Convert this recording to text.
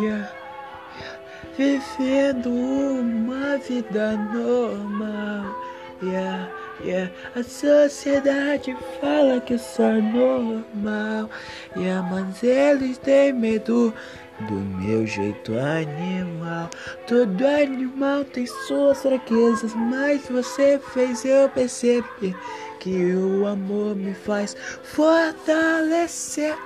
dia vivendo uma vida normal. Yeah, yeah. A sociedade fala que isso é normal. Yeah, mas eles têm medo do meu jeito animal. Todo animal tem suas fraquezas, mas você fez eu perceber que o amor me faz fortalecer.